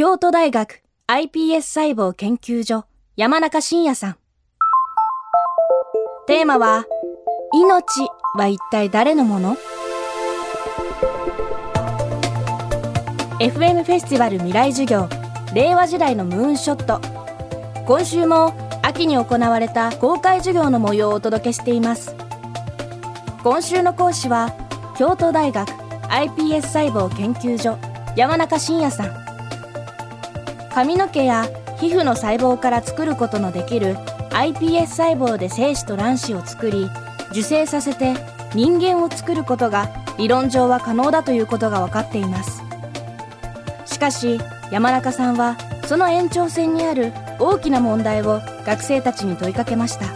京都大学 iPS 細胞研究所山中伸也さん。テーマは、命は一体誰のもの ?FM フェスティバル未来授業令和時代のムーンショット。今週も秋に行われた公開授業の模様をお届けしています今週の講師は京都大学 iPS 細胞研究所山中伸也さん髪の毛や皮膚の細胞から作ることのできる iPS 細胞で精子と卵子を作り受精させて人間を作ることが理論上は可能だということが分かっています。しかし山中さんはその延長線にある大きな問題を学生たちに問いかけました。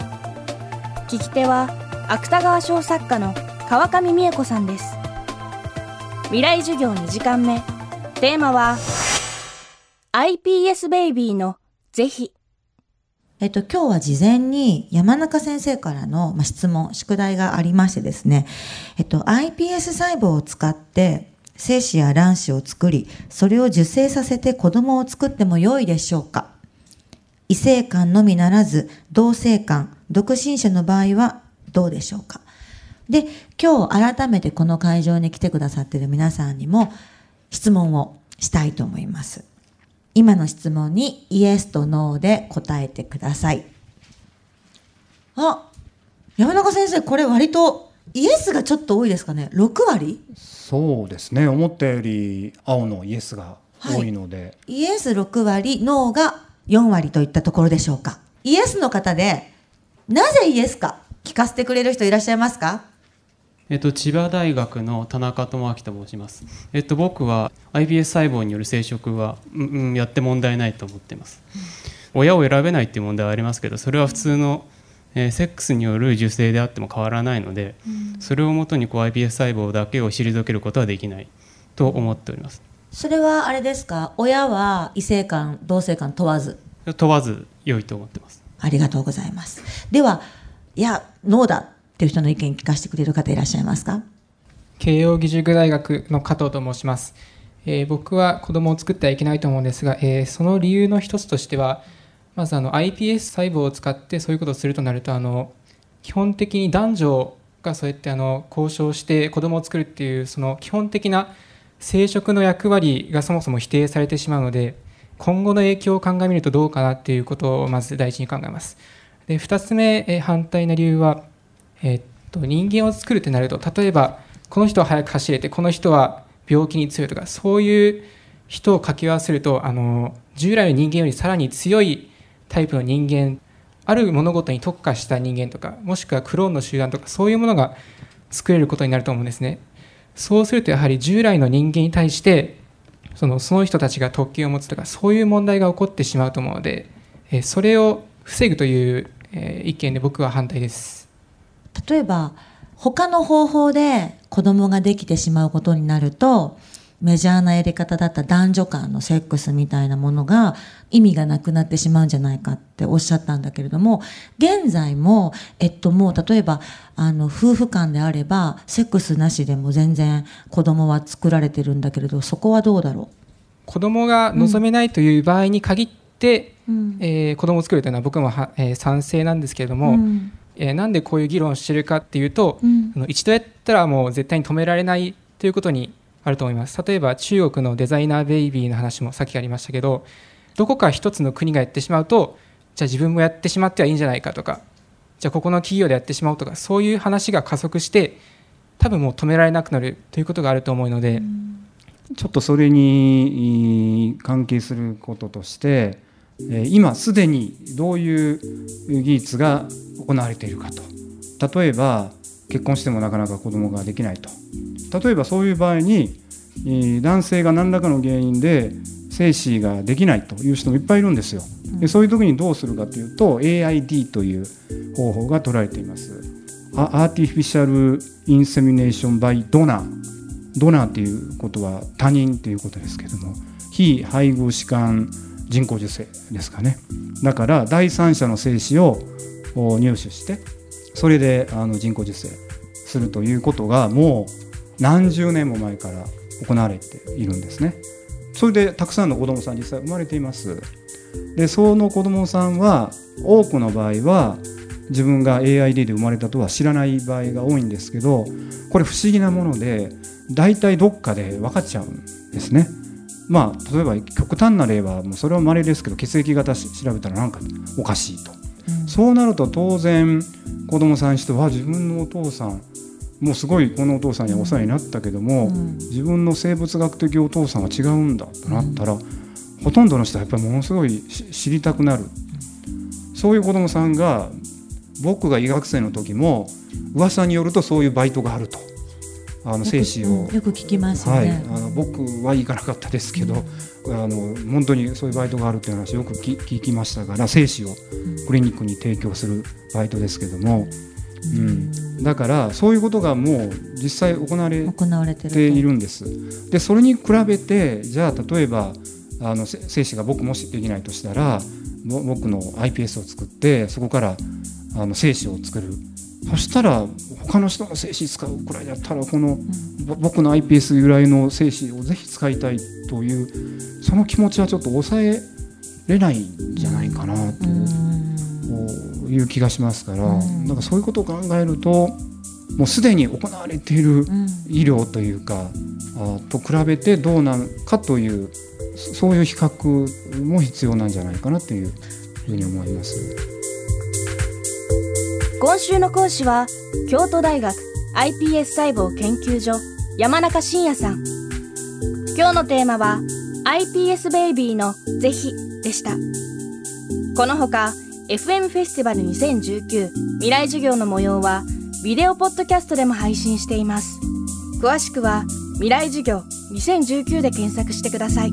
聞き手は芥川賞作家の川上美恵子さんです。未来授業2時間目。テーマは iPS ベイビーの是非えっと、今日は事前に山中先生からの質問、宿題がありましてですね、えっと、iPS 細胞を使って精子や卵子を作り、それを受精させて子供を作っても良いでしょうか。異性間のみならず、同性間、独身者の場合はどうでしょうか。で、今日改めてこの会場に来てくださっている皆さんにも質問をしたいと思います。今の質問にイエスとノーで答えてください。あ、山中先生、これ割とイエスがちょっと多いですかね？6割？そうですね。思ったより青のイエスが多いので。はい、イエス6割、ノーが4割といったところでしょうか？イエスの方で、なぜイエスか聞かせてくれる人いらっしゃいますか？えっと、千葉大学の田中智明と申します。えっと、僕は iPS 細胞による生殖は、うん、やって問題ないと思っています。親を選べないっていう問題はありますけど、それは普通の、えー、セックスによる受精であっても変わらないので、うん、それをもとにこう iPS 細胞だけを退けることはできないと思っております。それはあれですか？親は異性間同性間問わず？問わず良いと思ってますありがとうございますではいやノーだっていう人の意見聞かせてくれる方いらっしゃいますか？慶應義塾大学の加藤と申します、えー、僕は子供を作ってはいけないと思うんですが、えー、その理由の一つとしてはまずあの iPS 細胞を使ってそういうことをするとなるとあの基本的に男女がそうやってあの交渉して子供を作るっていうその基本的な生殖の役割がそもそも否定されてしまうので今後の影響を鑑みるとどうかなっていうことをまず第一に考えます。で2つ目、え反対な理由は、えっと人間を作るってなると例えばこの人は速く走れてこの人は病気に強いとかそういう人を掛け合わせるとあの従来の人間よりさらに強いタイプの人間ある物事に特化した人間とかもしくはクローンの集団とかそういうものが作れることになると思うんですね。そうするとやはり従来の人間に対してそのその人たちが特権を持つとかそういう問題が起こってしまうと思うのでそれを防ぐという意見で僕は反対です。例えば他の方法で子供ができてしまうことになるとメジャーなやり方だった男女間のセックスみたいなものが意味がなくなってしまうんじゃないかっておっしゃったんだけれども、現在も、えっともう例えば、あの、夫婦間であれば、セックスなしでも全然子供は作られてるんだけれど、そこはどうだろう？子供が望めないという場合に限って、うん、えー、子供を作るというのは僕もは、えー、賛成なんですけれども、うん、えー、なんでこういう議論をしているかっていうと、うん、あの一度やったらもう絶対に止められないということにあると思います。例えば中国のデザイナーベイビーの話もさっきありましたけどどこか一つの国がやってしまうとじゃあ自分もやってしまってはいいんじゃないかとかじゃあここの企業でやってしまおうとかそういう話が加速して多分もう止められなくなるということがあると思うので、ちょっとそれに関係することとして今すでにどういう技術が行われているかと例えば結婚してもなかなか子供ができないと例えばそういう場合に男性が何らかの原因で精子ができないという人もいっぱいいるんですよ。でそういう時にどうするかというと AID という方法が取られています。 artificial insemination by donor ドナーということは他人ということですけども非配偶士間人工授精ですかねだから第三者の精子を入手してそれであの人工授精するということがもう何十年も前から行われているんですね。それでたくさんの子どもさん実際生まれていますでその子どもさんは多くの場合は自分が AID で生まれたとは知らない場合が多いんですけどこれ不思議なもので大体どっかで分かっちゃうんですね。まあ例えば極端な例はもうそれは稀ですけど血液型調べたらなんかおかしいと、うん、そうなると当然子供さんにしては自分のお父さんもうすごいこのお父さんにはお世話になったけども、うん、自分の生物学的お父さんは違うんだとなったら、うん、ほとんどの人はやっぱりものすごい知りたくなる。そういう子供さんが僕が医学生の時も噂によるとそういうバイトがあると。あの精子を、よく聞きますね、はい、あの僕は行かなかったですけど、うん、あの本当にそういうバイトがあるっていう話よく聞きましたから精子をクリニックに提供するバイトですけども、うん、だからそういうことがもう実際行われているんです。でそれに比べてじゃあ例えばあの精子が僕もしできないとしたら僕の iPS を作ってそこからあの精子を作るそしたら他の人の精子使うくらいだったらこの、僕の iPS 由来の精子をぜひ使いたいというその気持ちはちょっと抑えれないんじゃないかなという気がしますから、なんかそういうことを考えるともうすでに行われている医療というか、あと比べてどうなのかというそういう比較も必要なんじゃないかなというふうに思います。今週の講師は京都大学 iPS 細胞研究所山中伸也さん。今日のテーマは iPS ベイビーの是非でした。このほか FM フェスティバル2019未来授業の模様はビデオポッドキャストでも配信しています。詳しくは未来授業2019で検索してください。